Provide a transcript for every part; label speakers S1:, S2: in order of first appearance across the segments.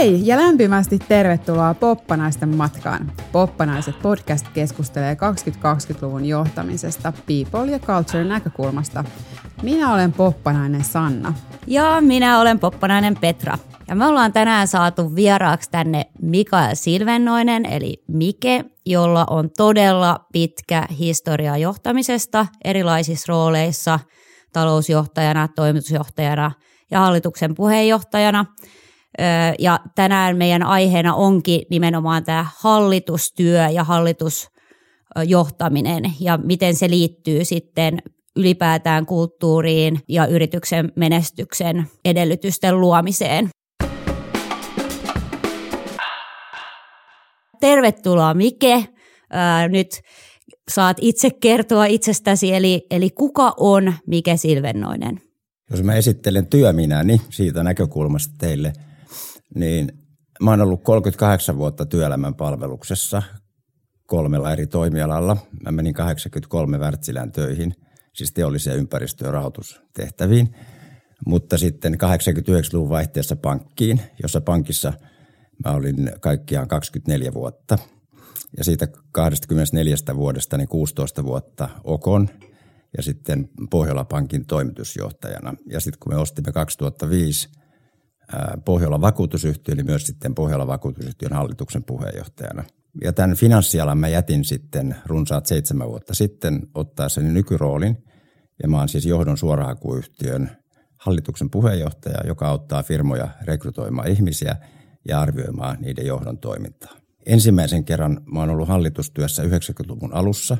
S1: Hei ja lämpimästi tervetuloa Poppanaisten matkaan. Poppanaiset podcast keskustelee 2020-luvun johtamisesta people ja culture näkökulmasta. Minä olen poppanainen Sanna.
S2: Ja minä olen poppanainen Petra. Ja me ollaan tänään saatu vieraaksi tänne Mikael Silvennoinen, eli Mike, jolla on todella pitkä historia johtamisesta erilaisissa rooleissa, talousjohtajana, toimitusjohtajana ja hallituksen puheenjohtajana – ja tänään meidän aiheena onkin nimenomaan tämä hallitustyö ja hallitusjohtaminen ja miten se liittyy sitten ylipäätään kulttuuriin ja yrityksen menestyksen edellytysten luomiseen. Tervetuloa Mike. Nyt saat itse kertoa itsestäsi, eli, eli kuka on Mike Silvennoinen?
S3: Jos mä esittelen työminäni siitä näkökulmasta teille – niin mä oon ollut 38 vuotta työelämän palveluksessa kolmella eri toimialalla. Mä menin 83 Wärtsilän töihin, siis teollisia ympäristö- ja rahoitustehtäviin, mutta sitten 89-luvun vaihteessa pankkiin, jossa pankissa mä olin kaikkiaan 24 vuotta. Ja siitä 24 vuodesta niin 16 vuotta Okon ja sitten Pohjola-pankin toimitusjohtajana. Ja sitten kun me ostimme 2005 Pohjola vakuutusyhtiö, eli myös sitten Pohjola vakuutusyhtiön hallituksen puheenjohtajana. Ja tämän finanssialan mä jätin sitten runsaat seitsemän vuotta sitten ottaessani nykyroolin. Ja mä oon siis johdon suorahakuyhtiön hallituksen puheenjohtaja, joka auttaa firmoja rekrytoimaan ihmisiä ja arvioimaan niiden johdon toimintaa. Ensimmäisen kerran mä oon ollut hallitustyössä 90-luvun alussa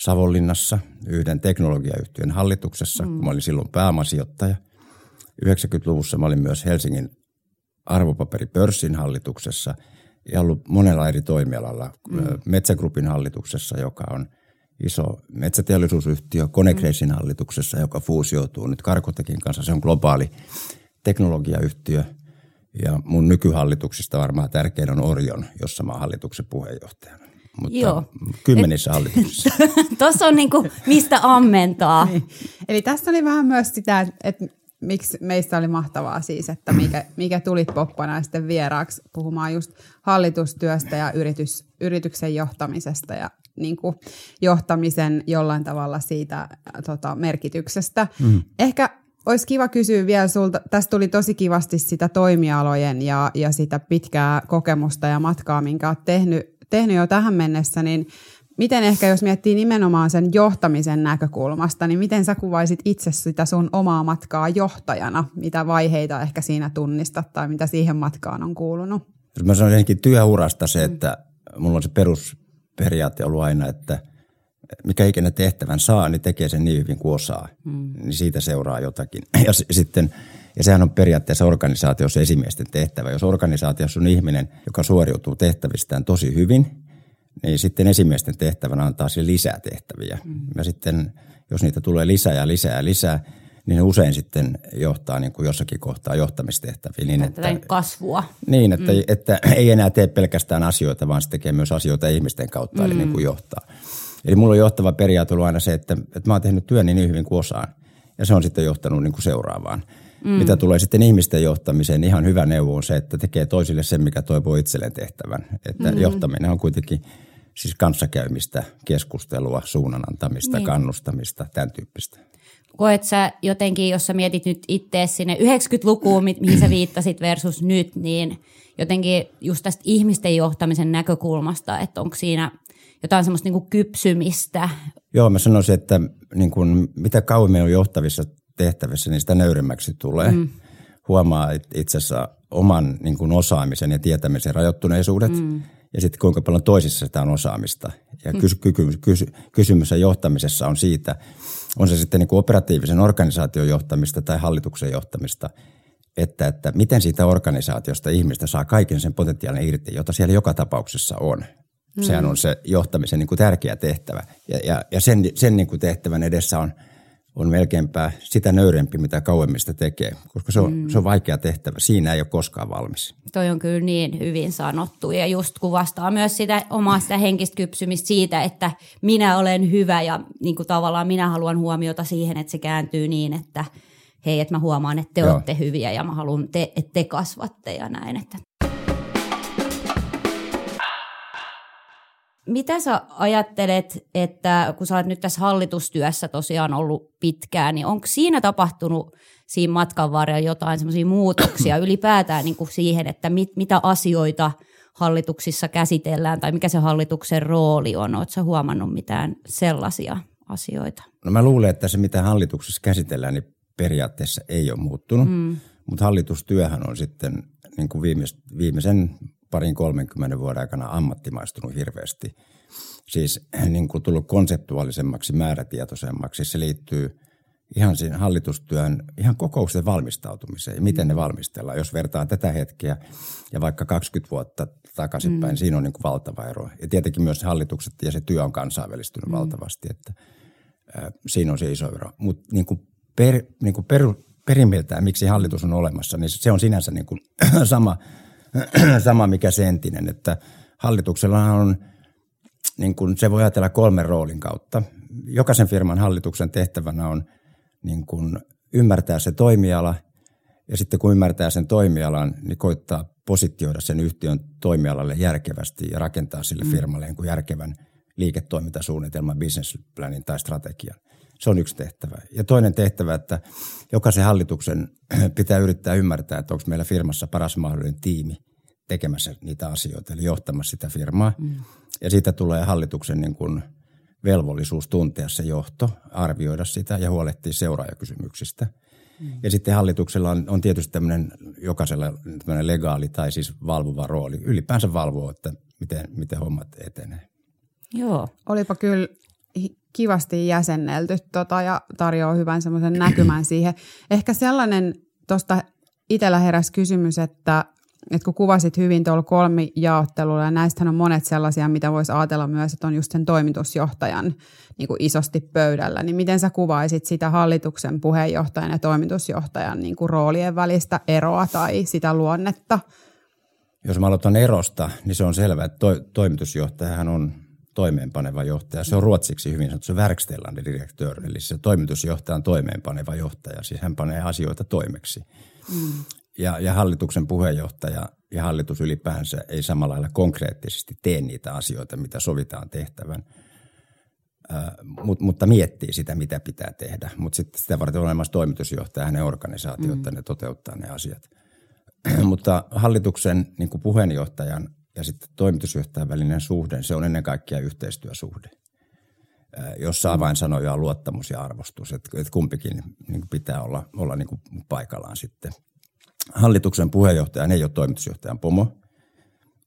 S3: Savonlinnassa yhden teknologiayhtiön hallituksessa, mm. kun mä olin silloin pääomasijoittaja. 90-luvussa mä olin myös Helsingin arvopaperipörssin hallituksessa ja ollut monella eri toimialalla. Mm. Metsägrupin hallituksessa, joka on iso metsäteollisuusyhtiö, Konecrasin mm. hallituksessa, joka fuusioituu nyt Karkotekin kanssa. Se on globaali teknologiayhtiö. Ja mun nykyhallituksista varmaan tärkein on Orion, jossa mä oon hallituksen puheenjohtajana. Mutta Joo. kymmenissä Et, hallituksissa.
S2: Tuossa on niinku, mistä ammentaa. niin.
S1: Eli tässä oli vähän myös sitä, että miksi meistä oli mahtavaa siis, että mikä, mikä tulit poppana sitten vieraaksi puhumaan just hallitustyöstä ja yritys, yrityksen johtamisesta ja niin kuin johtamisen jollain tavalla siitä tota, merkityksestä. Mm. Ehkä olisi kiva kysyä vielä sulta, tästä tuli tosi kivasti sitä toimialojen ja, ja sitä pitkää kokemusta ja matkaa, minkä olet tehnyt, tehnyt jo tähän mennessä, niin miten ehkä jos miettii nimenomaan sen johtamisen näkökulmasta, niin miten sä kuvaisit itse sitä sun omaa matkaa johtajana? Mitä vaiheita ehkä siinä tunnistat tai mitä siihen matkaan on kuulunut?
S3: Mä sanoisin ensin työurasta se, että mulla on se perusperiaate ollut aina, että mikä ikinä tehtävän saa, niin tekee sen niin hyvin kuin osaa. Mm. Niin siitä seuraa jotakin. Ja sitten ja sehän on periaatteessa organisaatiossa esimiesten tehtävä. Jos organisaatiossa on ihminen, joka suoriutuu tehtävistään tosi hyvin – niin sitten esimiesten tehtävänä antaa sille lisää tehtäviä. Mm. Ja sitten jos niitä tulee lisää ja lisää ja lisää, niin ne usein sitten johtaa niin kuin jossakin kohtaa johtamistehtäviin. Niin,
S2: että, kasvua.
S3: Niin, että, mm. että ei enää tee pelkästään asioita, vaan se tekee myös asioita ihmisten kautta, mm. eli niin kuin johtaa. Eli mulla on johtava periaate ollut aina se, että, että mä oon tehnyt työn niin hyvin kuin osaan. Ja se on sitten johtanut niin kuin seuraavaan. Mm. Mitä tulee sitten ihmisten johtamiseen, niin ihan hyvä neuvo on se, että tekee toisille sen, mikä toivoo itselleen tehtävän. Että mm. johtaminen on kuitenkin – siis kanssakäymistä, keskustelua, suunnanantamista, niin. kannustamista, tämän tyyppistä.
S2: Koet sä jotenkin, jos sä mietit nyt itse sinne 90-lukuun, mihin sä viittasit versus nyt, niin jotenkin just tästä ihmisten johtamisen näkökulmasta, että onko siinä jotain semmoista niin kypsymistä?
S3: Joo, mä sanoisin, että niin kuin, mitä kauemmin on johtavissa tehtävissä, niin sitä nöyremmäksi tulee. Mm. Huomaa itse asiassa oman niin kuin osaamisen ja tietämisen rajoittuneisuudet. Mm ja sitten kuinka paljon toisissa sitä on osaamista. Ja kys, ky, kys, kysymys johtamisessa on siitä, on se sitten niin kuin operatiivisen organisaation johtamista tai hallituksen johtamista, että, että miten siitä organisaatiosta ihmistä saa kaiken sen potentiaalin irti, jota siellä joka tapauksessa on. Mm. Sehän on se johtamisen niin kuin tärkeä tehtävä. Ja, ja, ja sen, sen niin kuin tehtävän edessä on – on melkeinpä sitä nöyrempi, mitä kauemmista tekee, koska se on, mm. se on vaikea tehtävä. Siinä ei ole koskaan valmis.
S2: Toi on kyllä niin hyvin sanottu ja just kuvastaa myös sitä omaa sitä henkistä kypsymistä siitä, että minä olen hyvä ja niin kuin tavallaan minä haluan huomiota siihen, että se kääntyy niin, että hei, että mä huomaan, että te Joo. olette hyviä ja mä haluan, te, että te kasvatte ja näin. Että. Mitä sä ajattelet, että kun sä oot nyt tässä hallitustyössä tosiaan ollut pitkään, niin onko siinä tapahtunut siinä matkan varrella jotain semmoisia muutoksia ylipäätään niin kuin siihen, että mit, mitä asioita hallituksissa käsitellään tai mikä se hallituksen rooli on? Oletko huomannut mitään sellaisia asioita?
S3: No mä luulen, että se mitä hallituksessa käsitellään, niin periaatteessa ei ole muuttunut, mm. mutta hallitustyöhän on sitten niin kuin viimeis, viimeisen parin 30 vuoden aikana ammattimaistunut hirveästi. Siis niin kuin tullut konseptuaalisemmaksi, määrätietoisemmaksi. Se liittyy ihan siinä hallitustyön, ihan kokousten valmistautumiseen. Miten ne valmistellaan, jos vertaa tätä hetkeä ja vaikka 20 vuotta takaisinpäin, mm. siinä on niin kuin valtava ero. Ja tietenkin myös hallitukset ja se työ on kansainvälistynyt mm. valtavasti, että äh, siinä on se iso ero. Mutta niin kuin per, niin kuin per, perimmiltään, miksi hallitus on olemassa, niin se on sinänsä niin kuin sama, sama mikä se entinen, että hallituksella on, niin kuin se voi ajatella kolmen roolin kautta. Jokaisen firman hallituksen tehtävänä on niin kuin ymmärtää se toimiala ja sitten kun ymmärtää sen toimialan, niin koittaa positioida sen yhtiön toimialalle järkevästi ja rakentaa sille mm. firmalle niin kuin järkevän liiketoimintasuunnitelman, businessplanin tai strategian. Se on yksi tehtävä. Ja toinen tehtävä, että jokaisen hallituksen pitää yrittää ymmärtää, että onko meillä firmassa paras mahdollinen tiimi tekemässä niitä asioita, eli johtamassa sitä firmaa. Mm. Ja siitä tulee hallituksen niin kuin velvollisuus tuntea se johto, arvioida sitä ja huolehtia seuraajakysymyksistä. Mm. Ja sitten hallituksella on, on tietysti tämmöinen jokaisella tämmöinen legaali tai siis valvova rooli. Ylipäänsä valvoo, että miten, miten hommat etenee.
S1: Joo. Olipa kyllä kivasti jäsennelty tota, ja tarjoaa hyvän semmoisen näkymän siihen. Ehkä sellainen tuosta itsellä heräsi kysymys, että, että kun kuvasit hyvin tuolla kolmijaottelulla, ja näistähän on monet sellaisia, mitä voisi ajatella myös, että on just sen toimitusjohtajan niin kuin isosti pöydällä, niin miten sä kuvaisit sitä hallituksen puheenjohtajan ja toimitusjohtajan niin kuin roolien välistä eroa tai sitä luonnetta?
S3: Jos mä aloitan erosta, niin se on selvää, että to- toimitusjohtajahan on toimeenpaneva johtaja. Se on ruotsiksi hyvin sanottu, se verkstellande direktör, eli se toimitusjohtaja on toimeenpaneva johtaja, siis hän panee asioita toimeksi. Mm. Ja, ja hallituksen puheenjohtaja ja hallitus ylipäänsä ei samalla lailla konkreettisesti tee niitä asioita, mitä sovitaan tehtävän, äh, mut, mutta miettii sitä, mitä pitää tehdä. Mutta sitten sitä varten on olemassa toimitusjohtaja ja hänen organisaatio, mm. ne toteuttaa ne asiat. mutta hallituksen niin puheenjohtajan ja sitten toimitusjohtajan välinen suhde, se on ennen kaikkea yhteistyösuhde, jossa avainsanoja on luottamus ja arvostus, että, että kumpikin niin pitää olla, olla niin kuin paikallaan sitten. Hallituksen puheenjohtaja ei ole toimitusjohtajan pomo,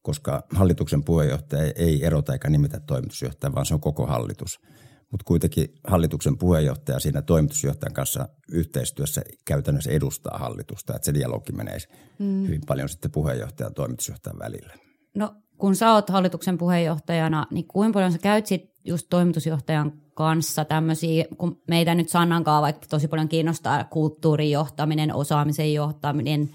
S3: koska hallituksen puheenjohtaja ei erota eikä nimetä toimitusjohtaja, vaan se on koko hallitus. Mutta kuitenkin hallituksen puheenjohtaja siinä toimitusjohtajan kanssa yhteistyössä käytännössä edustaa hallitusta, että se dialogi menee mm. hyvin paljon sitten puheenjohtajan ja toimitusjohtajan välillä.
S2: No kun sä oot hallituksen puheenjohtajana, niin kuinka paljon sä käyt sit just toimitusjohtajan kanssa tämmöisiä, kun meitä nyt Sannankaan vaikka tosi paljon kiinnostaa kulttuurin johtaminen, osaamisen johtaminen,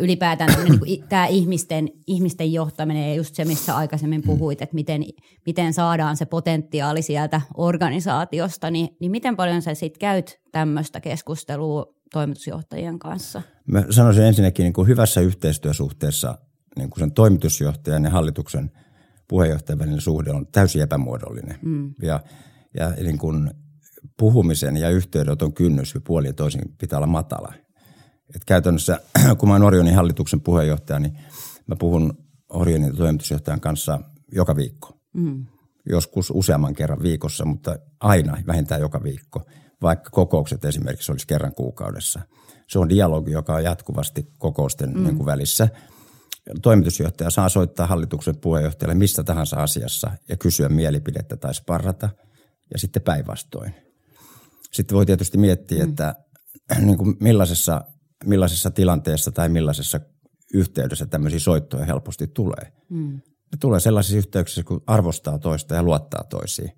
S2: ylipäätään niin tämä ihmisten, ihmisten johtaminen ja just se, missä aikaisemmin mm. puhuit, että miten, miten saadaan se potentiaali sieltä organisaatiosta, niin, niin miten paljon sä sitten käyt tämmöistä keskustelua toimitusjohtajien kanssa?
S3: Mä sanoisin ensinnäkin niin kuin hyvässä yhteistyösuhteessa niin kuin sen toimitusjohtajan ja hallituksen puheenjohtajan välinen suhde on täysin epämuodollinen. Mm. Ja, ja niin kuin puhumisen ja yhteydenoton kynnys puolin toisin pitää olla matala. Et käytännössä, kun mä olen Orionin hallituksen puheenjohtaja, niin mä puhun Orionin toimitusjohtajan kanssa joka viikko. Mm. Joskus useamman kerran viikossa, mutta aina vähintään joka viikko, vaikka kokoukset esimerkiksi olisi kerran kuukaudessa. Se on dialogi, joka on jatkuvasti kokousten mm. niin kuin välissä – toimitusjohtaja saa soittaa hallituksen puheenjohtajalle missä tahansa asiassa ja kysyä mielipidettä tai sparrata ja sitten päinvastoin. Sitten voi tietysti miettiä, mm. että niin kuin millaisessa, millaisessa tilanteessa tai millaisessa yhteydessä tämmöisiä soittoja helposti tulee. Mm. Ne tulee sellaisissa yhteyksissä, kun arvostaa toista ja luottaa toisiin.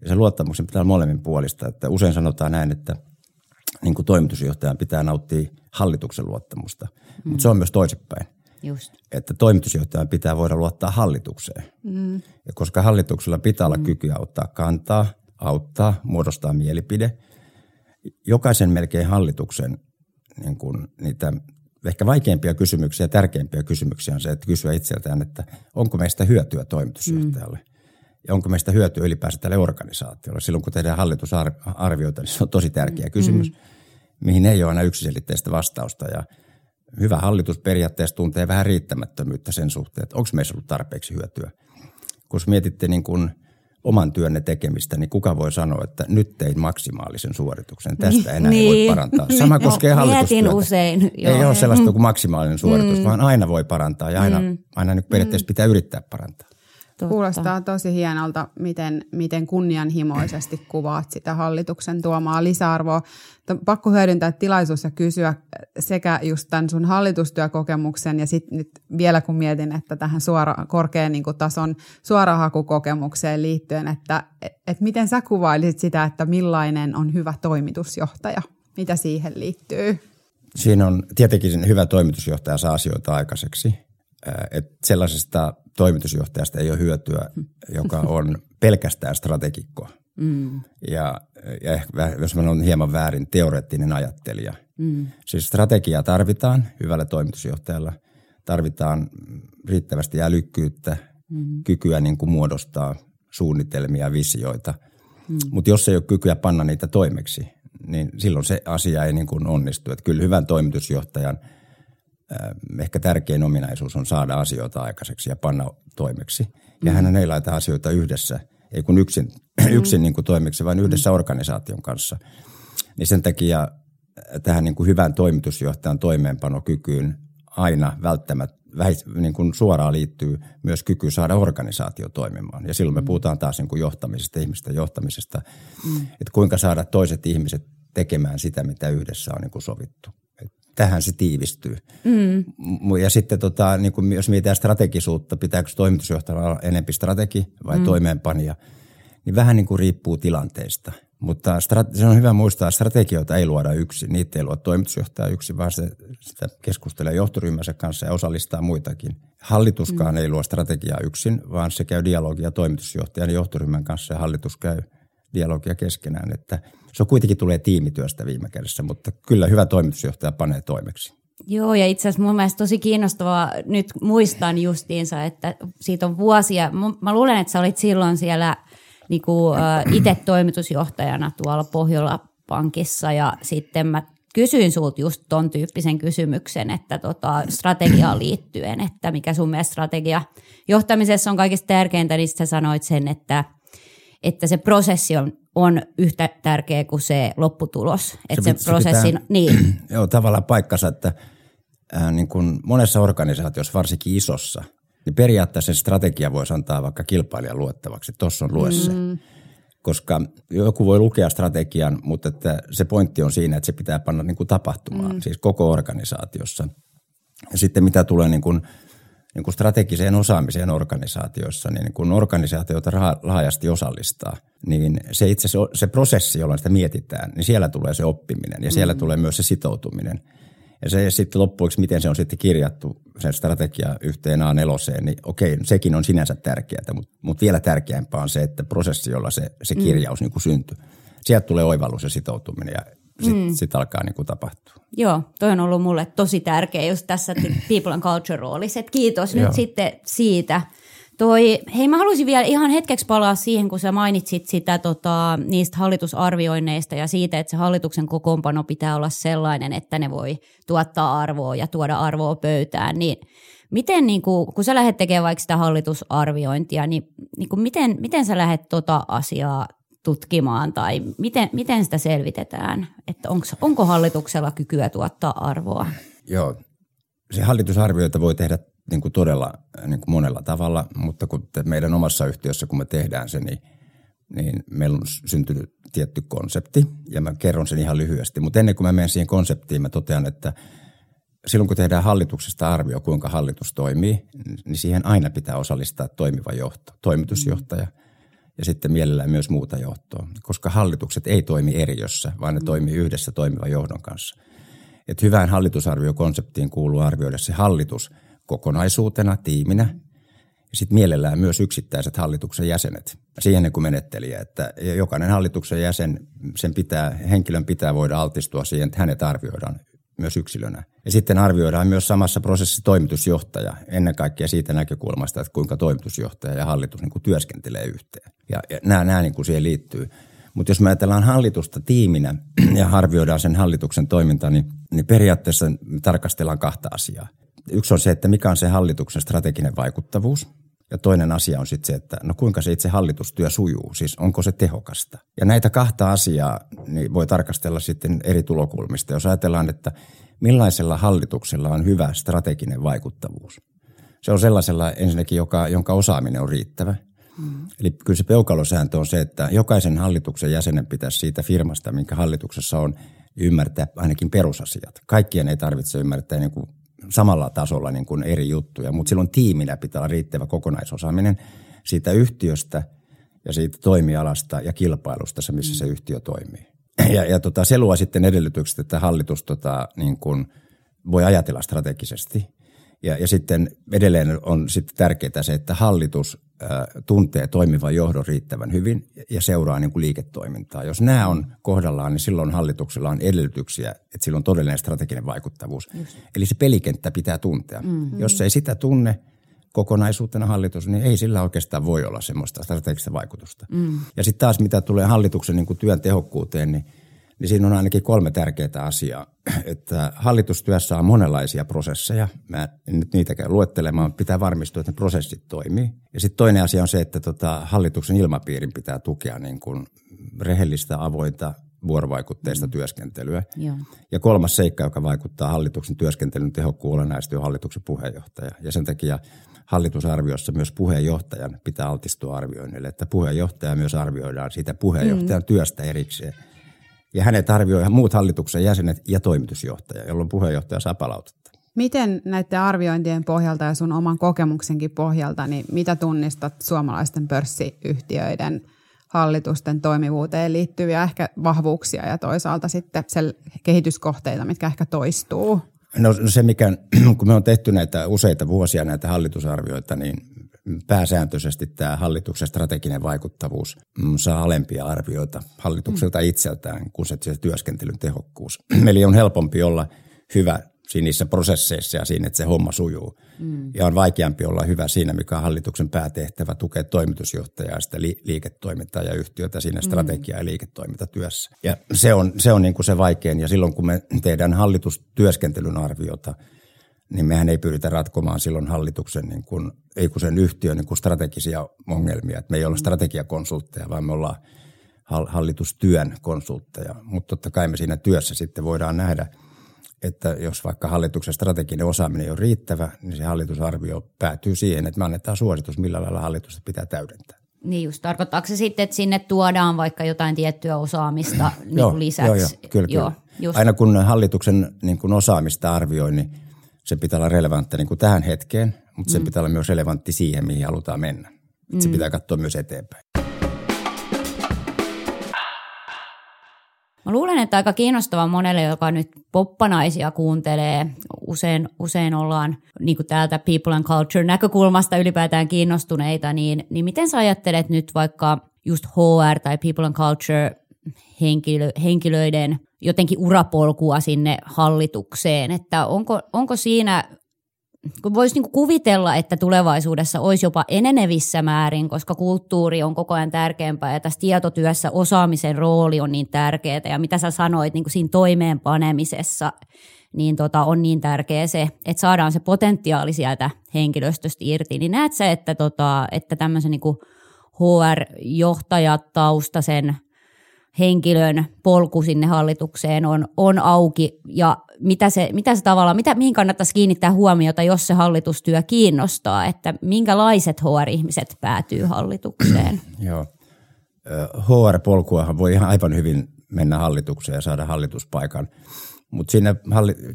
S3: Ja se luottamuksen pitää olla molemmin puolista. Että usein sanotaan näin, että niin kuin toimitusjohtajan pitää nauttia hallituksen luottamusta, mm. mutta se on myös toisinpäin. Just. Että toimitusjohtajan pitää voida luottaa hallitukseen. Mm. Ja koska hallituksella pitää olla mm. kykyä ottaa kantaa, auttaa, muodostaa mielipide. Jokaisen melkein hallituksen niin kuin niitä ehkä vaikeimpia kysymyksiä ja tärkeimpiä kysymyksiä on se, että kysyä itseltään, että onko meistä hyötyä toimitusjohtajalle. Mm. ja onko meistä hyötyä ylipäänsä tälle organisaatiolle. Silloin kun tehdään hallitusarvioita, niin se on tosi tärkeä kysymys, mm. mihin ei ole aina yksiselitteistä vastausta. Ja hyvä hallitus periaatteessa tuntee vähän riittämättömyyttä sen suhteen, että onko meissä ollut tarpeeksi hyötyä. Kun mietitte niin kuin oman työnne tekemistä, niin kuka voi sanoa, että nyt tein maksimaalisen suorituksen, tästä enää niin. ei voi niin. parantaa. Sama koskee no, hallitustyötä.
S2: usein.
S3: Joo. Ei ole sellaista kuin maksimaalinen suoritus, mm. vaan aina voi parantaa ja aina, mm. aina nyt periaatteessa mm. pitää yrittää parantaa.
S1: Totta. Kuulostaa tosi hienolta, miten, miten kunnianhimoisesti kuvaat sitä hallituksen tuomaa lisäarvoa. Pakko hyödyntää tilaisuus ja kysyä sekä just tämän sun hallitustyökokemuksen ja sitten nyt vielä kun mietin, että tähän suora, korkean niin tason suorahakukokemukseen liittyen, että et miten sä kuvailisit sitä, että millainen on hyvä toimitusjohtaja? Mitä siihen liittyy?
S3: Siinä on tietenkin hyvä toimitusjohtaja saa asioita aikaiseksi. Että sellaisesta toimitusjohtajasta ei ole hyötyä, joka on pelkästään strategikko. Mm. Ja, ja ehkä, jos mä olen hieman väärin, teoreettinen ajattelija. Mm. Siis strategiaa tarvitaan hyvällä toimitusjohtajalla. Tarvitaan riittävästi älykkyyttä, mm. kykyä niin kuin muodostaa suunnitelmia, visioita. Mm. Mutta jos ei ole kykyä panna niitä toimeksi, niin silloin se asia ei niin kuin onnistu. Että kyllä hyvän toimitusjohtajan – ehkä tärkein ominaisuus on saada asioita aikaiseksi ja panna toimeksi. Ja mm. hän ei laita asioita yhdessä, ei kun yksin, mm. yksin niin kuin toimeksi, vaan yhdessä mm. organisaation kanssa. Niin sen takia tähän niin kuin hyvän toimitusjohtajan toimeenpanokykyyn aina välttämättä niin kuin suoraan liittyy myös kyky saada organisaatio toimimaan. Ja silloin me puhutaan taas niin kuin johtamisesta, ihmisten johtamisesta, mm. että kuinka saada toiset ihmiset tekemään sitä, mitä yhdessä on niin kuin sovittu tähän se tiivistyy. Mm. Ja sitten tota, niin kuin jos mietitään strategisuutta, pitääkö toimitusjohtajalla olla enempi strategi vai mm. toimeenpanija, niin vähän niin kuin riippuu tilanteesta. Mutta se on hyvä muistaa, että strategioita ei luoda yksin. Niitä ei luo toimitusjohtaja yksin, vaan se, sitä keskustelee johtoryhmänsä kanssa ja osallistaa muitakin. Hallituskaan mm. ei luo strategiaa yksin, vaan se käy dialogia toimitusjohtajan ja johtoryhmän kanssa ja hallitus käy dialogia keskenään. Että – se on kuitenkin tulee tiimityöstä viime kädessä, mutta kyllä hyvä toimitusjohtaja panee toimeksi.
S2: Joo, ja itse asiassa mun mielestä tosi kiinnostavaa, nyt muistan justiinsa, että siitä on vuosia, mä luulen, että sä olit silloin siellä niin itse toimitusjohtajana tuolla Pohjola-pankissa, ja sitten mä kysyin sulta just ton tyyppisen kysymyksen, että tota, strategiaan liittyen, että mikä sun mielestä strategia johtamisessa on kaikista tärkeintä, niin sä sanoit sen, että, että se prosessi on on yhtä tärkeä kuin se lopputulos. Että se, se prosessin, pitää, niin.
S3: Joo, tavallaan paikkansa, että ää, niin kuin monessa organisaatiossa, varsinkin isossa, niin periaatteessa se strategia voisi antaa vaikka kilpailijan luettavaksi. Tuossa on lue mm. Koska joku voi lukea strategian, mutta että se pointti on siinä, että se pitää panna niin kuin tapahtumaan, mm. siis koko organisaatiossa. Ja sitten mitä tulee niin kuin – niin kuin strategiseen osaamiseen organisaatioissa, niin kun organisaatioita laajasti osallistaa, niin se itse se, se prosessi, jolla sitä mietitään, niin siellä tulee se oppiminen ja siellä mm. tulee myös se sitoutuminen. Ja se sitten loppuiksi, miten se on sitten kirjattu sen strategia yhteen A4, niin okei, sekin on sinänsä tärkeää, mutta, mutta vielä tärkeämpää on se, että prosessi, jolla se, se mm. kirjaus mm. niin kuin syntyy. Sieltä tulee oivallus ja sitoutuminen ja sitten mm. sit alkaa niin kuin tapahtua.
S2: Joo, toi on ollut mulle tosi tärkeä just tässä People and Culture roolissa. Et kiitos Joo. nyt sitten siitä. Toi, hei mä haluaisin vielä ihan hetkeksi palaa siihen, kun sä mainitsit sitä tota, niistä hallitusarvioinneista ja siitä, että se hallituksen kokoonpano pitää olla sellainen, että ne voi tuottaa arvoa ja tuoda arvoa pöytään. Niin miten, niin kun, kun sä lähdet tekemään vaikka sitä hallitusarviointia, niin, niin miten, miten sä lähdet tota asiaa tutkimaan tai miten, miten sitä selvitetään, että onko, onko hallituksella kykyä tuottaa arvoa?
S3: Joo, se hallitusarvioita voi tehdä niin kuin todella niin kuin monella tavalla, mutta kun meidän omassa yhtiössä, kun me tehdään se, niin, niin meillä on syntynyt tietty konsepti ja mä kerron sen ihan lyhyesti. Mutta ennen kuin mä menen siihen konseptiin, mä totean, että silloin kun tehdään hallituksesta arvio, kuinka hallitus toimii, niin siihen aina pitää osallistaa toimiva johto, toimitusjohtaja – ja sitten mielellään myös muuta johtoa, koska hallitukset ei toimi eriössä, vaan ne mm. toimii yhdessä toimivan johdon kanssa. Et hyvään hallitusarviokonseptiin kuuluu arvioida se hallitus kokonaisuutena, tiiminä, ja sitten mielellään myös yksittäiset hallituksen jäsenet siihen kuin menettelijä, että jokainen hallituksen jäsen, sen pitää, henkilön pitää voida altistua siihen, että hänet arvioidaan myös yksilönä. Ja sitten arvioidaan myös samassa prosessissa toimitusjohtaja ennen kaikkea siitä näkökulmasta, että kuinka toimitusjohtaja ja hallitus niin kuin työskentelee yhteen. Ja, ja nämä, nämä niin kuin siihen liittyy. Mutta jos me ajatellaan hallitusta tiiminä ja arvioidaan sen hallituksen toimintaa, niin, niin periaatteessa tarkastellaan kahta asiaa. Yksi on se, että mikä on se hallituksen strateginen vaikuttavuus. Ja toinen asia on sitten se, että no kuinka se itse hallitustyö sujuu, siis onko se tehokasta. Ja näitä kahta asiaa niin voi tarkastella sitten eri tulokulmista. Jos ajatellaan, että millaisella hallituksella on hyvä strateginen vaikuttavuus. Se on sellaisella ensinnäkin, joka, jonka osaaminen on riittävä. Mm. Eli kyllä se peukalosääntö on se, että jokaisen hallituksen jäsenen pitäisi siitä firmasta, minkä hallituksessa on, ymmärtää ainakin perusasiat. Kaikkien ei tarvitse ymmärtää niin kuin samalla tasolla niin kuin eri juttuja, mutta silloin tiiminä pitää olla riittävä kokonaisosaaminen siitä yhtiöstä ja siitä toimialasta ja kilpailusta, missä se yhtiö toimii. Ja, ja tota, se luo sitten edellytykset, että hallitus tota, niin kuin voi ajatella strategisesti. Ja, ja sitten edelleen on sitten tärkeää se, että hallitus tuntee toimivan johdon riittävän hyvin ja seuraa niin kuin liiketoimintaa. Jos nämä on kohdallaan, niin silloin hallituksella on edellytyksiä, että sillä on todellinen strateginen vaikuttavuus. Just. Eli se pelikenttä pitää tuntea. Mm-hmm. Jos ei sitä tunne kokonaisuutena hallitus, niin ei sillä oikeastaan voi olla semmoista strategista vaikutusta. Mm. Ja sitten taas mitä tulee hallituksen niin kuin työn tehokkuuteen, niin – niin siinä on ainakin kolme tärkeää asiaa. Että hallitustyössä on monenlaisia prosesseja. Mä en nyt niitä käy luettelemaan, pitää varmistua, että ne prosessit toimii. Ja sitten toinen asia on se, että tota, hallituksen ilmapiirin pitää tukea niin kuin rehellistä, avointa, vuorovaikutteista mm. työskentelyä. Joo. Ja kolmas seikka, joka vaikuttaa hallituksen työskentelyn tehokkuuteen, olennaisesti on hallituksen puheenjohtaja. Ja sen takia hallitusarviossa myös puheenjohtajan pitää altistua arvioinnille, että puheenjohtaja myös arvioidaan siitä puheenjohtajan mm. työstä erikseen – ja hänet arvioi muut hallituksen jäsenet ja toimitusjohtaja, jolloin puheenjohtaja saa palautetta.
S1: Miten näiden arviointien pohjalta ja sun oman kokemuksenkin pohjalta, niin mitä tunnistat suomalaisten pörssiyhtiöiden hallitusten toimivuuteen liittyviä ehkä vahvuuksia ja toisaalta sitten kehityskohteita, mitkä ehkä toistuu?
S3: No se, mikä, kun me on tehty näitä useita vuosia näitä hallitusarvioita, niin pääsääntöisesti tämä hallituksen strateginen vaikuttavuus mm, saa alempia arvioita hallitukselta mm. itseltään kuin se, työskentelyn tehokkuus. Eli on helpompi olla hyvä niissä prosesseissa ja siinä, että se homma sujuu. Mm. Ja on vaikeampi olla hyvä siinä, mikä on hallituksen päätehtävä, tukea toimitusjohtajaa, sitä liiketoimintaa ja yhtiötä siinä mm. strategia- ja liiketoimintatyössä. Ja se on se, on niin kuin se vaikein. Ja silloin, kun me tehdään hallitustyöskentelyn arviota – niin mehän ei pyritä ratkomaan silloin hallituksen, niin kuin, ei kun sen yhtiön niin kuin strategisia ongelmia. Et me ei olla strategiakonsultteja, vaan me ollaan hallitustyön konsultteja. Mutta totta kai me siinä työssä sitten voidaan nähdä, että jos vaikka hallituksen strateginen osaaminen ei ole riittävä, niin se hallitusarvio päätyy siihen, että me annetaan suositus, millä lailla hallitusta pitää täydentää.
S2: Niin just, tarkoittaako se sitten, että sinne tuodaan vaikka jotain tiettyä osaamista niin joo, lisäksi? Joo,
S3: joo, kyllä, joo, kyllä. Aina kun hallituksen niin kun osaamista arvioi, niin se pitää olla relevantti niin kuin tähän hetkeen, mutta mm. se pitää olla myös relevantti siihen, mihin halutaan mennä. Mm. Se pitää katsoa myös eteenpäin.
S2: Mä luulen, että aika kiinnostava monelle, joka nyt poppanaisia kuuntelee. Usein, usein ollaan niin kuin täältä people and culture näkökulmasta ylipäätään kiinnostuneita, niin, niin miten sä ajattelet nyt vaikka just HR tai people and culture henkilö, henkilöiden jotenkin urapolkua sinne hallitukseen, että onko, onko siinä kun voisi niin kuvitella, että tulevaisuudessa olisi jopa enenevissä määrin, koska kulttuuri on koko ajan tärkeämpää ja tässä tietotyössä osaamisen rooli on niin tärkeää ja mitä sä sanoit niin siinä toimeenpanemisessa, niin tota, on niin tärkeä se, että saadaan se potentiaali sieltä henkilöstöstä irti. Niin näet sä, että, tota, että tämmöisen niin HR-johtajataustaisen henkilön polku sinne hallitukseen on, on auki ja mitä se, mitä se tavalla, mitä, mihin kannattaisi kiinnittää huomiota, jos se hallitustyö kiinnostaa, että minkälaiset HR-ihmiset päätyy hallitukseen?
S3: Joo. HR-polkuahan voi ihan aivan hyvin mennä hallitukseen ja saada hallituspaikan. Mutta siinä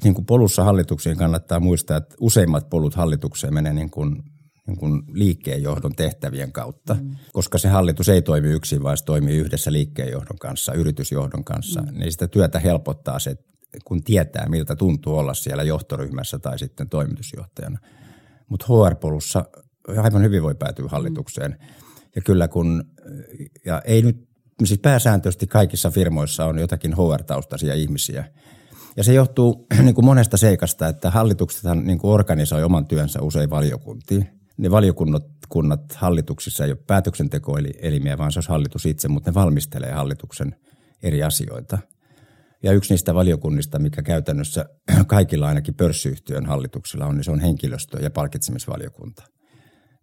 S3: niin kuin polussa hallitukseen kannattaa muistaa, että useimmat polut hallitukseen menee niin kuin niin kuin liikkeenjohdon tehtävien kautta, mm. koska se hallitus ei toimi yksin, vaan se toimii yhdessä liikkeenjohdon kanssa, yritysjohdon kanssa, mm. niin sitä työtä helpottaa se, kun tietää, miltä tuntuu olla siellä johtoryhmässä tai sitten toimitusjohtajana. Mutta HR-polussa aivan hyvin voi päätyä hallitukseen. Mm. Ja kyllä kun, ja ei nyt, siis pääsääntöisesti kaikissa firmoissa on jotakin HR-taustaisia ihmisiä. Ja se johtuu niin kuin monesta seikasta, että hallituksethan niin kuin organisoi oman työnsä usein valiokuntiin. Ne valiokunnat kunnat hallituksissa ei ole päätöksentekoelimiä, vaan se olisi hallitus itse, mutta ne valmistelee hallituksen eri asioita. Ja yksi niistä valiokunnista, mikä käytännössä kaikilla ainakin pörssiyhtiön hallituksilla on, niin se on henkilöstö- ja palkitsemisvaliokunta –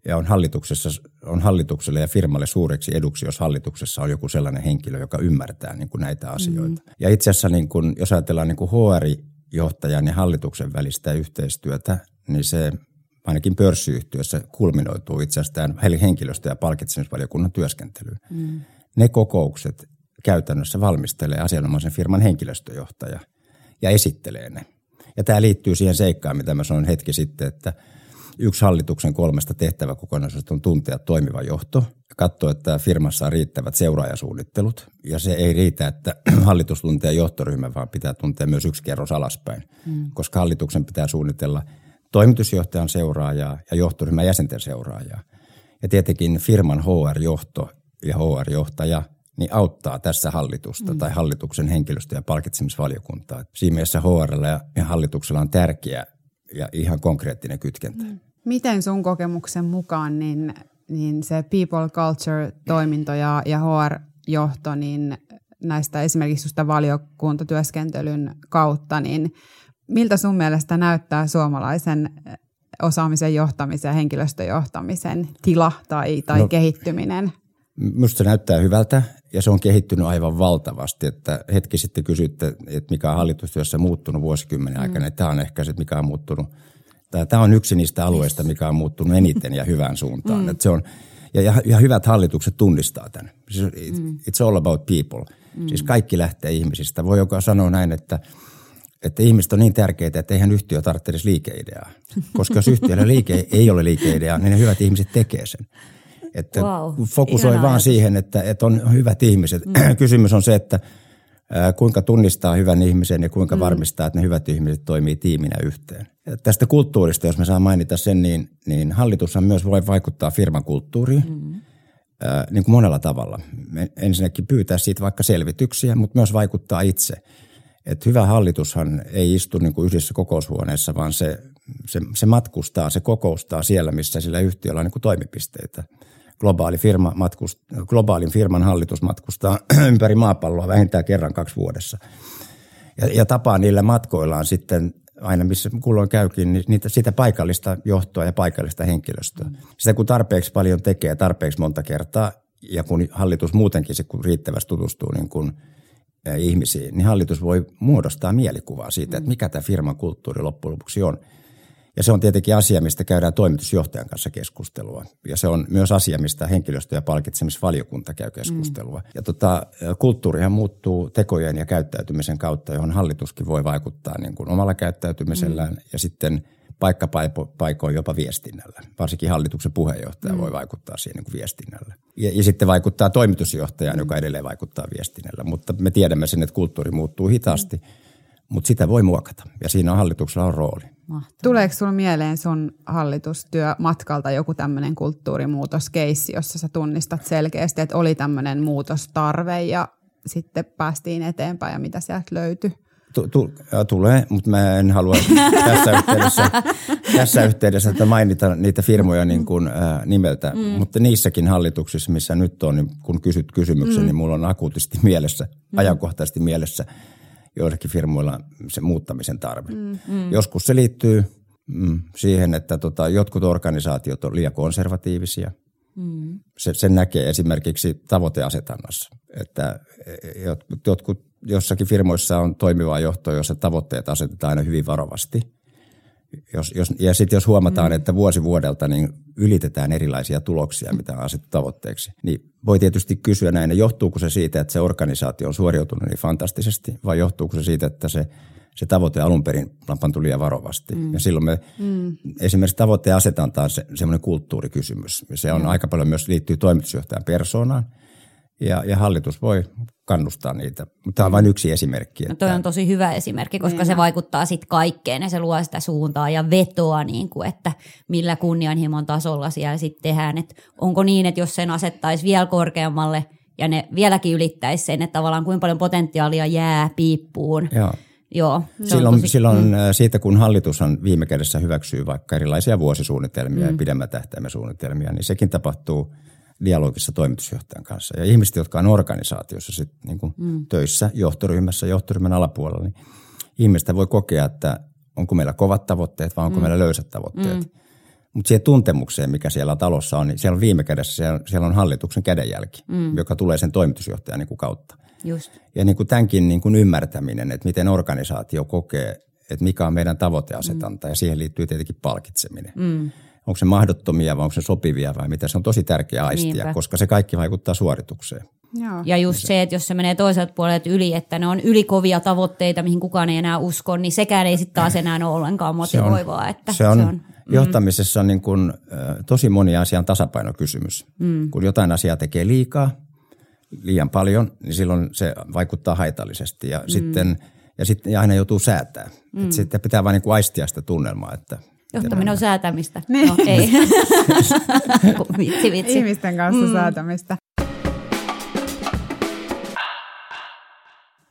S3: ja on, hallituksessa, on hallitukselle ja firmalle suureksi eduksi, jos hallituksessa on joku sellainen henkilö, joka ymmärtää niin kuin näitä asioita. Mm. Ja itse asiassa, niin kuin, jos ajatellaan niin kuin HR-johtajan ja hallituksen välistä yhteistyötä, niin se ainakin pörssiyhtiössä kulminoituu itse asiassa tämän henkilöstö- ja palkitsemisvaliokunnan työskentelyyn. Mm. Ne kokoukset käytännössä valmistelee asianomaisen firman henkilöstöjohtaja ja esittelee ne. Ja tämä liittyy siihen seikkaan, mitä mä sanoin hetki sitten, että – Yksi hallituksen kolmesta tehtäväkokonaisuudesta on tuntea toimiva johto ja katsoa, että firmassa on riittävät seuraajasuunnittelut. Ja se ei riitä, että hallitus tuntee johtoryhmän, vaan pitää tuntea myös yksi kerros alaspäin, mm. koska hallituksen pitää suunnitella toimitusjohtajan seuraajaa ja johtoryhmän jäsenten seuraajaa. Ja tietenkin firman HR-johto ja HR-johtaja niin auttaa tässä hallitusta mm. tai hallituksen henkilöstö- ja palkitsemisvaliokuntaa. Siinä mielessä HR ja hallituksella on tärkeä ja ihan konkreettinen kytkentä. Mm.
S1: Miten sun kokemuksen mukaan niin, niin se people culture-toiminto ja, ja HR-johto, niin näistä esimerkiksi sitä valiokuntatyöskentelyn kautta, niin miltä sun mielestä näyttää suomalaisen osaamisen johtamisen ja henkilöstöjohtamisen tila tai, tai no, kehittyminen?
S3: Minusta se näyttää hyvältä ja se on kehittynyt aivan valtavasti. Että hetki sitten kysytte, että mikä on hallitustyössä muuttunut vuosikymmenen aikana. Mm. Tämä on ehkä se, mikä on muuttunut. Tämä on yksi niistä alueista, mikä on muuttunut eniten ja hyvään suuntaan. Mm. Että se on, ja, ja, ja hyvät hallitukset tunnistaa tämän. Siis mm. It's all about people. Mm. Siis kaikki lähtee ihmisistä. Voi joka sanoa näin, että, että ihmiset on niin tärkeitä, että eihän yhtiö tarvitse edes liikeideaa. Koska jos yhtiöllä liike, ei ole liikeideaa, niin ne hyvät ihmiset tekee sen. Että wow, fokusoi vaan ajatus. siihen, että, että on hyvät ihmiset. Mm. Kysymys on se, että kuinka tunnistaa hyvän ihmisen ja kuinka mm. varmistaa, että ne hyvät ihmiset toimii tiiminä yhteen. Ja tästä kulttuurista, jos me saa mainita sen, niin, niin hallitushan myös voi vaikuttaa firman kulttuuriin. Mm. niin kuin monella tavalla. Ensinnäkin pyytää siitä vaikka selvityksiä, mutta myös vaikuttaa itse. Et hyvä hallitushan ei istu niin kuin yhdessä kokoushuoneessa, vaan se, se, se matkustaa, se kokoustaa siellä, missä sillä yhtiöllä on niin kuin toimipisteitä – globaali firma matkust, globaalin firman hallitus matkustaa ympäri maapalloa vähintään kerran kaksi vuodessa. Ja, ja tapaa niillä matkoillaan sitten aina missä kulloin käykin, niin niitä, sitä paikallista johtoa ja paikallista henkilöstöä. Sitä kun tarpeeksi paljon tekee, tarpeeksi monta kertaa, ja kun hallitus muutenkin se kun riittävästi tutustuu niin kuin ihmisiin, niin hallitus voi muodostaa mielikuvaa siitä, että mikä tämä firman kulttuuri loppujen lopuksi on – ja se on tietenkin asia, mistä käydään toimitusjohtajan kanssa keskustelua. Ja se on myös asia, mistä henkilöstö- ja palkitsemisvaliokunta käy keskustelua. Mm. Ja tota, kulttuurihan muuttuu tekojen ja käyttäytymisen kautta, johon hallituskin voi vaikuttaa niin kuin omalla käyttäytymisellään mm. ja sitten paikkapaikoin jopa viestinnällä. Varsinkin hallituksen puheenjohtaja mm. voi vaikuttaa siihen niin kuin viestinnällä. Ja, ja sitten vaikuttaa toimitusjohtajaan, mm. joka edelleen vaikuttaa viestinnällä. Mutta me tiedämme sen, että kulttuuri muuttuu hitaasti, mm. mutta sitä voi muokata ja siinä hallituksella on rooli.
S1: Mahtavaa. Tuleeko sinulla mieleen sun hallitustyö matkalta joku tämmöinen kulttuurimuutoskeissi, jossa sä tunnistat selkeästi, että oli tämmöinen muutostarve ja sitten päästiin eteenpäin ja mitä sieltä löytyi?
S3: Tulee, mutta mä en halua tässä yhteydessä, tässä yhteydessä että mainita niitä firmoja niin kuin, ää, nimeltä, mm. mutta niissäkin hallituksissa, missä nyt on, niin kun kysyt kysymyksen, mm. niin mulla on akuutisti mielessä, mm. ajankohtaisesti mielessä – joillakin firmoilla se muuttamisen tarve. Mm, mm. Joskus se liittyy mm, siihen, että tota, jotkut organisaatiot on liian konservatiivisia. Mm. Se, sen näkee esimerkiksi tavoiteasetannassa, että jotkut, jossakin firmoissa on toimivaa johtoa, jossa tavoitteet asetetaan aina hyvin varovasti – jos, jos, ja sitten jos huomataan, mm. että vuosi vuodelta niin ylitetään erilaisia tuloksia, mitä on asetettu tavoitteeksi, niin voi tietysti kysyä näin, johtuuko se siitä, että se organisaatio on suoriutunut niin fantastisesti, vai johtuuko se siitä, että se, se tavoite alun perin pantu liian varovasti. Mm. Ja silloin me mm. esimerkiksi tavoitteen asetantaan se, semmoinen kulttuurikysymys. Se on mm. aika paljon myös liittyy toimitusjohtajan persoonaan – ja, ja hallitus voi kannustaa niitä. Mutta tämä on vain yksi esimerkki.
S2: Että... No toi on tosi hyvä esimerkki, koska niin. se vaikuttaa sitten kaikkeen ja se luo sitä suuntaa ja vetoa, niin kuin, että millä kunnianhimon tasolla siellä sitten tehdään. Et onko niin, että jos sen asettaisi vielä korkeammalle ja ne vieläkin ylittäisi sen, että tavallaan kuinka paljon potentiaalia jää piippuun, Joo. Joo,
S3: silloin, tosi... silloin mm. siitä, kun hallitus on viime kädessä hyväksyy vaikka erilaisia vuosisuunnitelmia mm. ja pidemmän tähtäimen suunnitelmia, niin sekin tapahtuu dialogissa toimitusjohtajan kanssa. Ja ihmiset, jotka on organisaatiossa sit, niin kuin mm. töissä, johtoryhmässä, johtoryhmän alapuolella, niin ihmistä voi kokea, että onko meillä kovat tavoitteet vai onko mm. meillä löysät tavoitteet. Mm. Mutta siihen tuntemukseen, mikä siellä talossa on, niin siellä on viime kädessä siellä, siellä on hallituksen kädenjälki, mm. joka tulee sen toimitusjohtajan niin kuin kautta.
S2: Just.
S3: Ja niin kuin tämänkin niin kuin ymmärtäminen, että miten organisaatio kokee, että mikä on meidän tavoiteasetanta mm. ja siihen liittyy tietenkin palkitseminen. Mm. Onko se mahdottomia vai onko se sopivia vai mitä, se on tosi tärkeä aistia, Niinpä. koska se kaikki vaikuttaa suoritukseen.
S2: Joo. Ja just se, että jos se menee toiselta puolelta yli, että ne on ylikovia tavoitteita, mihin kukaan ei enää usko, niin sekään ei sitten taas enää ole ollenkaan motivoivaa.
S3: Se
S2: on, että
S3: se on, se on mm. johtamisessa on niin kuin, tosi moni asian tasapainokysymys. Mm. Kun jotain asiaa tekee liikaa, liian paljon, niin silloin se vaikuttaa haitallisesti ja, mm. sitten, ja sitten ja aina joutuu säätää. Mm. sitten pitää vain niin kuin aistia sitä tunnelmaa, että
S2: Johtaminen on säätämistä. Niin. No, ei.
S1: vitsi, vitsi. Ihmisten kanssa mm. säätämistä.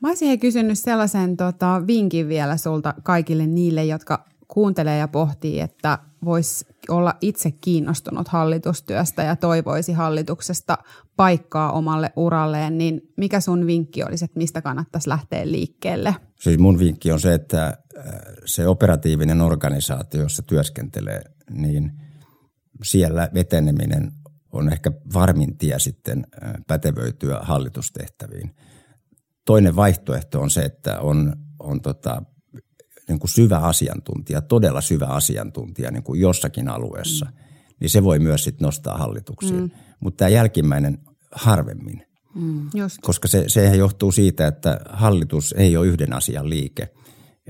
S1: Mä olisin kysynyt sellaisen tota, vinkin vielä sulta kaikille niille, jotka kuuntelee ja pohtii, että voisi olla itse kiinnostunut hallitustyöstä ja toivoisi hallituksesta paikkaa omalle uralleen, niin mikä sun vinkki olisi, että mistä kannattaisi lähteä liikkeelle?
S3: Siis mun vinkki on se, että äh, se operatiivinen organisaatio, jossa työskentelee, niin siellä eteneminen on ehkä varmin tie sitten äh, pätevöityä hallitustehtäviin. Toinen vaihtoehto on se, että on, on tota, niin kuin syvä asiantuntija, todella syvä asiantuntija niin kuin jossakin alueessa, mm. niin se voi myös sit nostaa hallituksiin. Mm. Mutta tämä jälkimmäinen harvemmin, mm. koska se, sehän johtuu siitä, että hallitus ei ole yhden asian liike.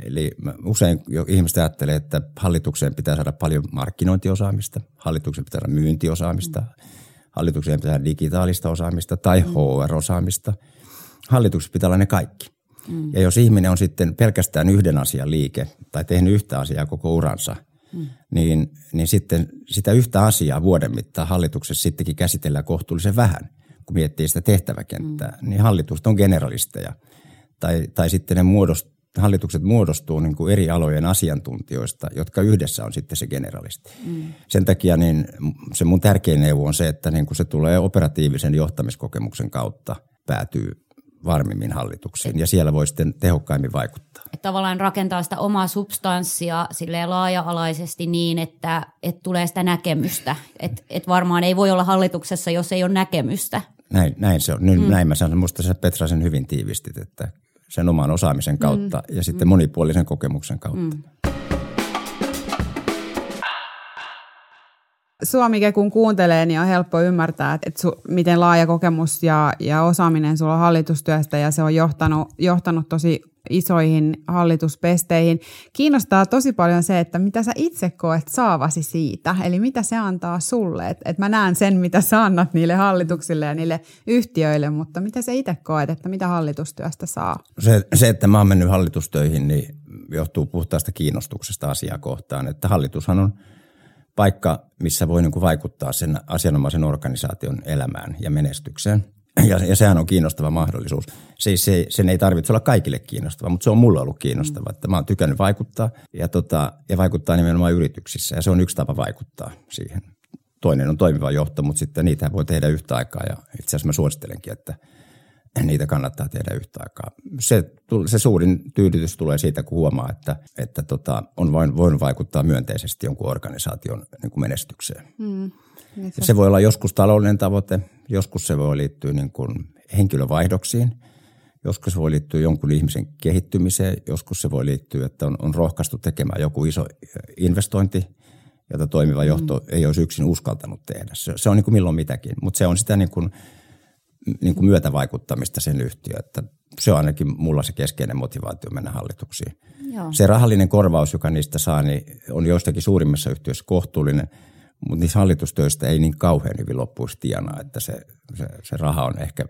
S3: Eli usein jo ihmiset ajattelee, että hallitukseen pitää saada paljon markkinointiosaamista, hallituksen pitää saada myyntiosaamista, mm. hallitukseen pitää saada digitaalista osaamista tai mm. HR-osaamista. Hallituksessa pitää olla ne kaikki. Mm. Ja jos ihminen on sitten pelkästään yhden asian liike tai tehnyt yhtä asiaa koko uransa, mm. niin, niin sitten sitä yhtä asiaa vuoden mittaan hallituksessa sittenkin käsitellään kohtuullisen vähän, kun miettii sitä tehtäväkenttää. Mm. Niin hallitukset on generalisteja. Tai, tai sitten ne muodost, hallitukset muodostuu niin kuin eri alojen asiantuntijoista, jotka yhdessä on sitten se generalisti. Mm. Sen takia niin se mun tärkein neuvo on se, että niin kuin se tulee operatiivisen johtamiskokemuksen kautta päätyy varmimmin hallitukseen ja siellä voi sitten tehokkaimmin vaikuttaa.
S2: Että tavallaan rakentaa sitä omaa substanssia laaja-alaisesti niin, että, että tulee sitä näkemystä. Että et varmaan ei voi olla hallituksessa, jos ei ole näkemystä.
S3: Näin, näin se on. Nyt, mm. Näin mä sanon. Musta sä Petra sen hyvin tiivistit, että sen oman osaamisen kautta mm. ja sitten mm. monipuolisen kokemuksen kautta. Mm.
S1: Suomike kun kuuntelee, niin on helppo ymmärtää, että su, miten laaja kokemus ja, ja osaaminen sulla on hallitustyöstä ja se on johtanut, johtanut tosi isoihin hallituspesteihin. Kiinnostaa tosi paljon se, että mitä sä itse koet saavasi siitä, eli mitä se antaa sulle. Että et mä näen sen, mitä sä annat niille hallituksille ja niille yhtiöille, mutta mitä sä itse koet, että mitä hallitustyöstä saa?
S3: Se, se että mä oon mennyt hallitustöihin, niin johtuu puhtaasta kiinnostuksesta asiaa kohtaan. Että hallitushan on – paikka, missä voi niin kuin vaikuttaa sen asianomaisen organisaation elämään ja menestykseen. Ja, ja sehän on kiinnostava mahdollisuus. Se, se, sen ei tarvitse olla kaikille kiinnostava, mutta se on mulle ollut kiinnostava. Että mä oon tykännyt vaikuttaa ja, tota, ja vaikuttaa nimenomaan yrityksissä ja se on yksi tapa vaikuttaa siihen. Toinen on toimiva johto, mutta sitten niitä voi tehdä yhtä aikaa ja itse asiassa mä suosittelenkin, että – niitä kannattaa tehdä yhtä aikaa. Se, se suurin tyydytys tulee siitä, kun huomaa, että, että tota, on vain voinut vaikuttaa myönteisesti jonkun organisaation niin kuin menestykseen. Mm. Se. se voi olla joskus taloudellinen tavoite, joskus se voi liittyä niin kuin henkilövaihdoksiin, joskus se voi liittyä jonkun ihmisen kehittymiseen, joskus se voi liittyä, että on, on rohkaistu tekemään joku iso investointi, jota toimiva johto mm. ei olisi yksin uskaltanut tehdä. Se, se on niin kuin milloin mitäkin, mutta se on sitä niin kuin – niin kuin myötävaikuttamista sen yhtiö. Että se on ainakin mulla se keskeinen motivaatio mennä hallituksiin. Joo. Se rahallinen korvaus, joka niistä saa, niin on joistakin suurimmassa yhtiöissä kohtuullinen, mutta niissä hallitustöistä ei niin kauhean hyvin loppuisi tienaa, että se, se, se raha on ehkä,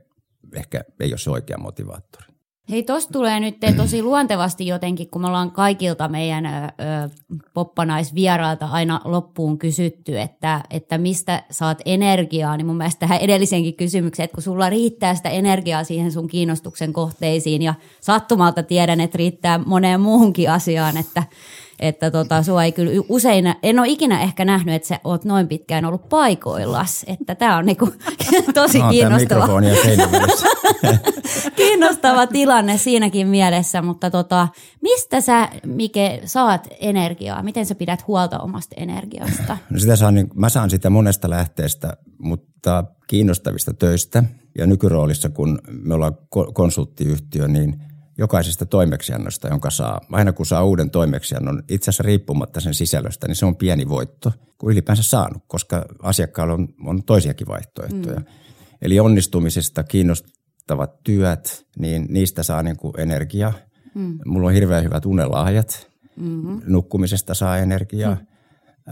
S3: ehkä ei ole se oikea motivaattori.
S2: Hei, tosta tulee nyt tosi luontevasti jotenkin, kun me ollaan kaikilta meidän ö, poppanaisvierailta aina loppuun kysytty, että, että mistä saat energiaa, niin mun mielestä tähän edellisenkin kysymykseen, että kun sulla riittää sitä energiaa siihen sun kiinnostuksen kohteisiin ja sattumalta tiedän, että riittää moneen muuhunkin asiaan, että että tota, sua ei kyllä usein, en ole ikinä ehkä nähnyt, että sä oot noin pitkään ollut paikoillas. Että tämä on niinku tosi no, kiinnostava. kiinnostava tilanne siinäkin mielessä, mutta tota, mistä sä, Mike, saat energiaa? Miten sä pidät huolta omasta energiasta?
S3: No sitä saan, niin, mä saan sitä monesta lähteestä, mutta kiinnostavista töistä ja nykyroolissa, kun me ollaan konsulttiyhtiö, niin – jokaisesta toimeksiannosta, jonka saa. Aina kun saa uuden toimeksiannon, itse asiassa riippumatta sen sisällöstä, niin se on pieni voitto, kun ylipäänsä saanut, koska asiakkaalla on, on toisiakin vaihtoehtoja. Mm. Eli onnistumisesta kiinnostavat työt, niin niistä saa niin kuin energiaa. Mm. Mulla on hirveän hyvät unelahjat. Mm-hmm. Nukkumisesta saa energiaa. Mm.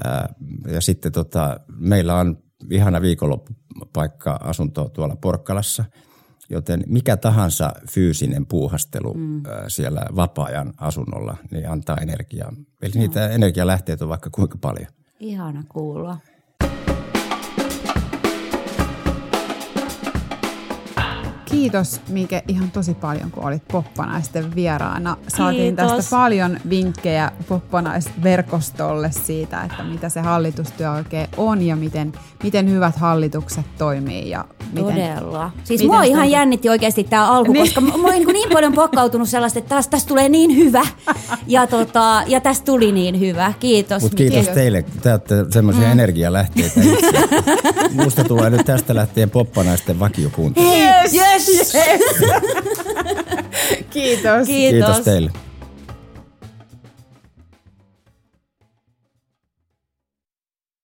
S3: Ää, ja sitten tota, meillä on ihana viikonloppupaikka asunto tuolla Porkkalassa – Joten mikä tahansa fyysinen puuhastelu mm. siellä vapaa-ajan asunnolla niin antaa energiaa. Eli no. niitä energialähteitä on vaikka kuinka paljon.
S2: Ihana kuulla.
S1: Kiitos Mike ihan tosi paljon, kun olit Poppanaisten vieraana. Saatiin Kiitos. tästä paljon vinkkejä Poppanaisverkostolle siitä, että mitä se hallitustyö oikein on ja miten, miten hyvät hallitukset toimii. Ja miten,
S2: Todella. Siis miten mua ihan sitä... jännitti oikeasti tämä alku, niin. koska mä olin niin, niin paljon pokkautunut sellaista, että tästä, tästä tulee niin hyvä. Ja, tota, ja tästä tuli niin hyvä. Kiitos.
S3: Mut kiitos, kiitos teille. Te olette semmoisia mm. energialähteitä. Musta tulee nyt tästä lähtien Poppanaisten vakiokunta.
S1: Yes, yes. Yes. Kiitos.
S3: Kiitos. Kiitos teille.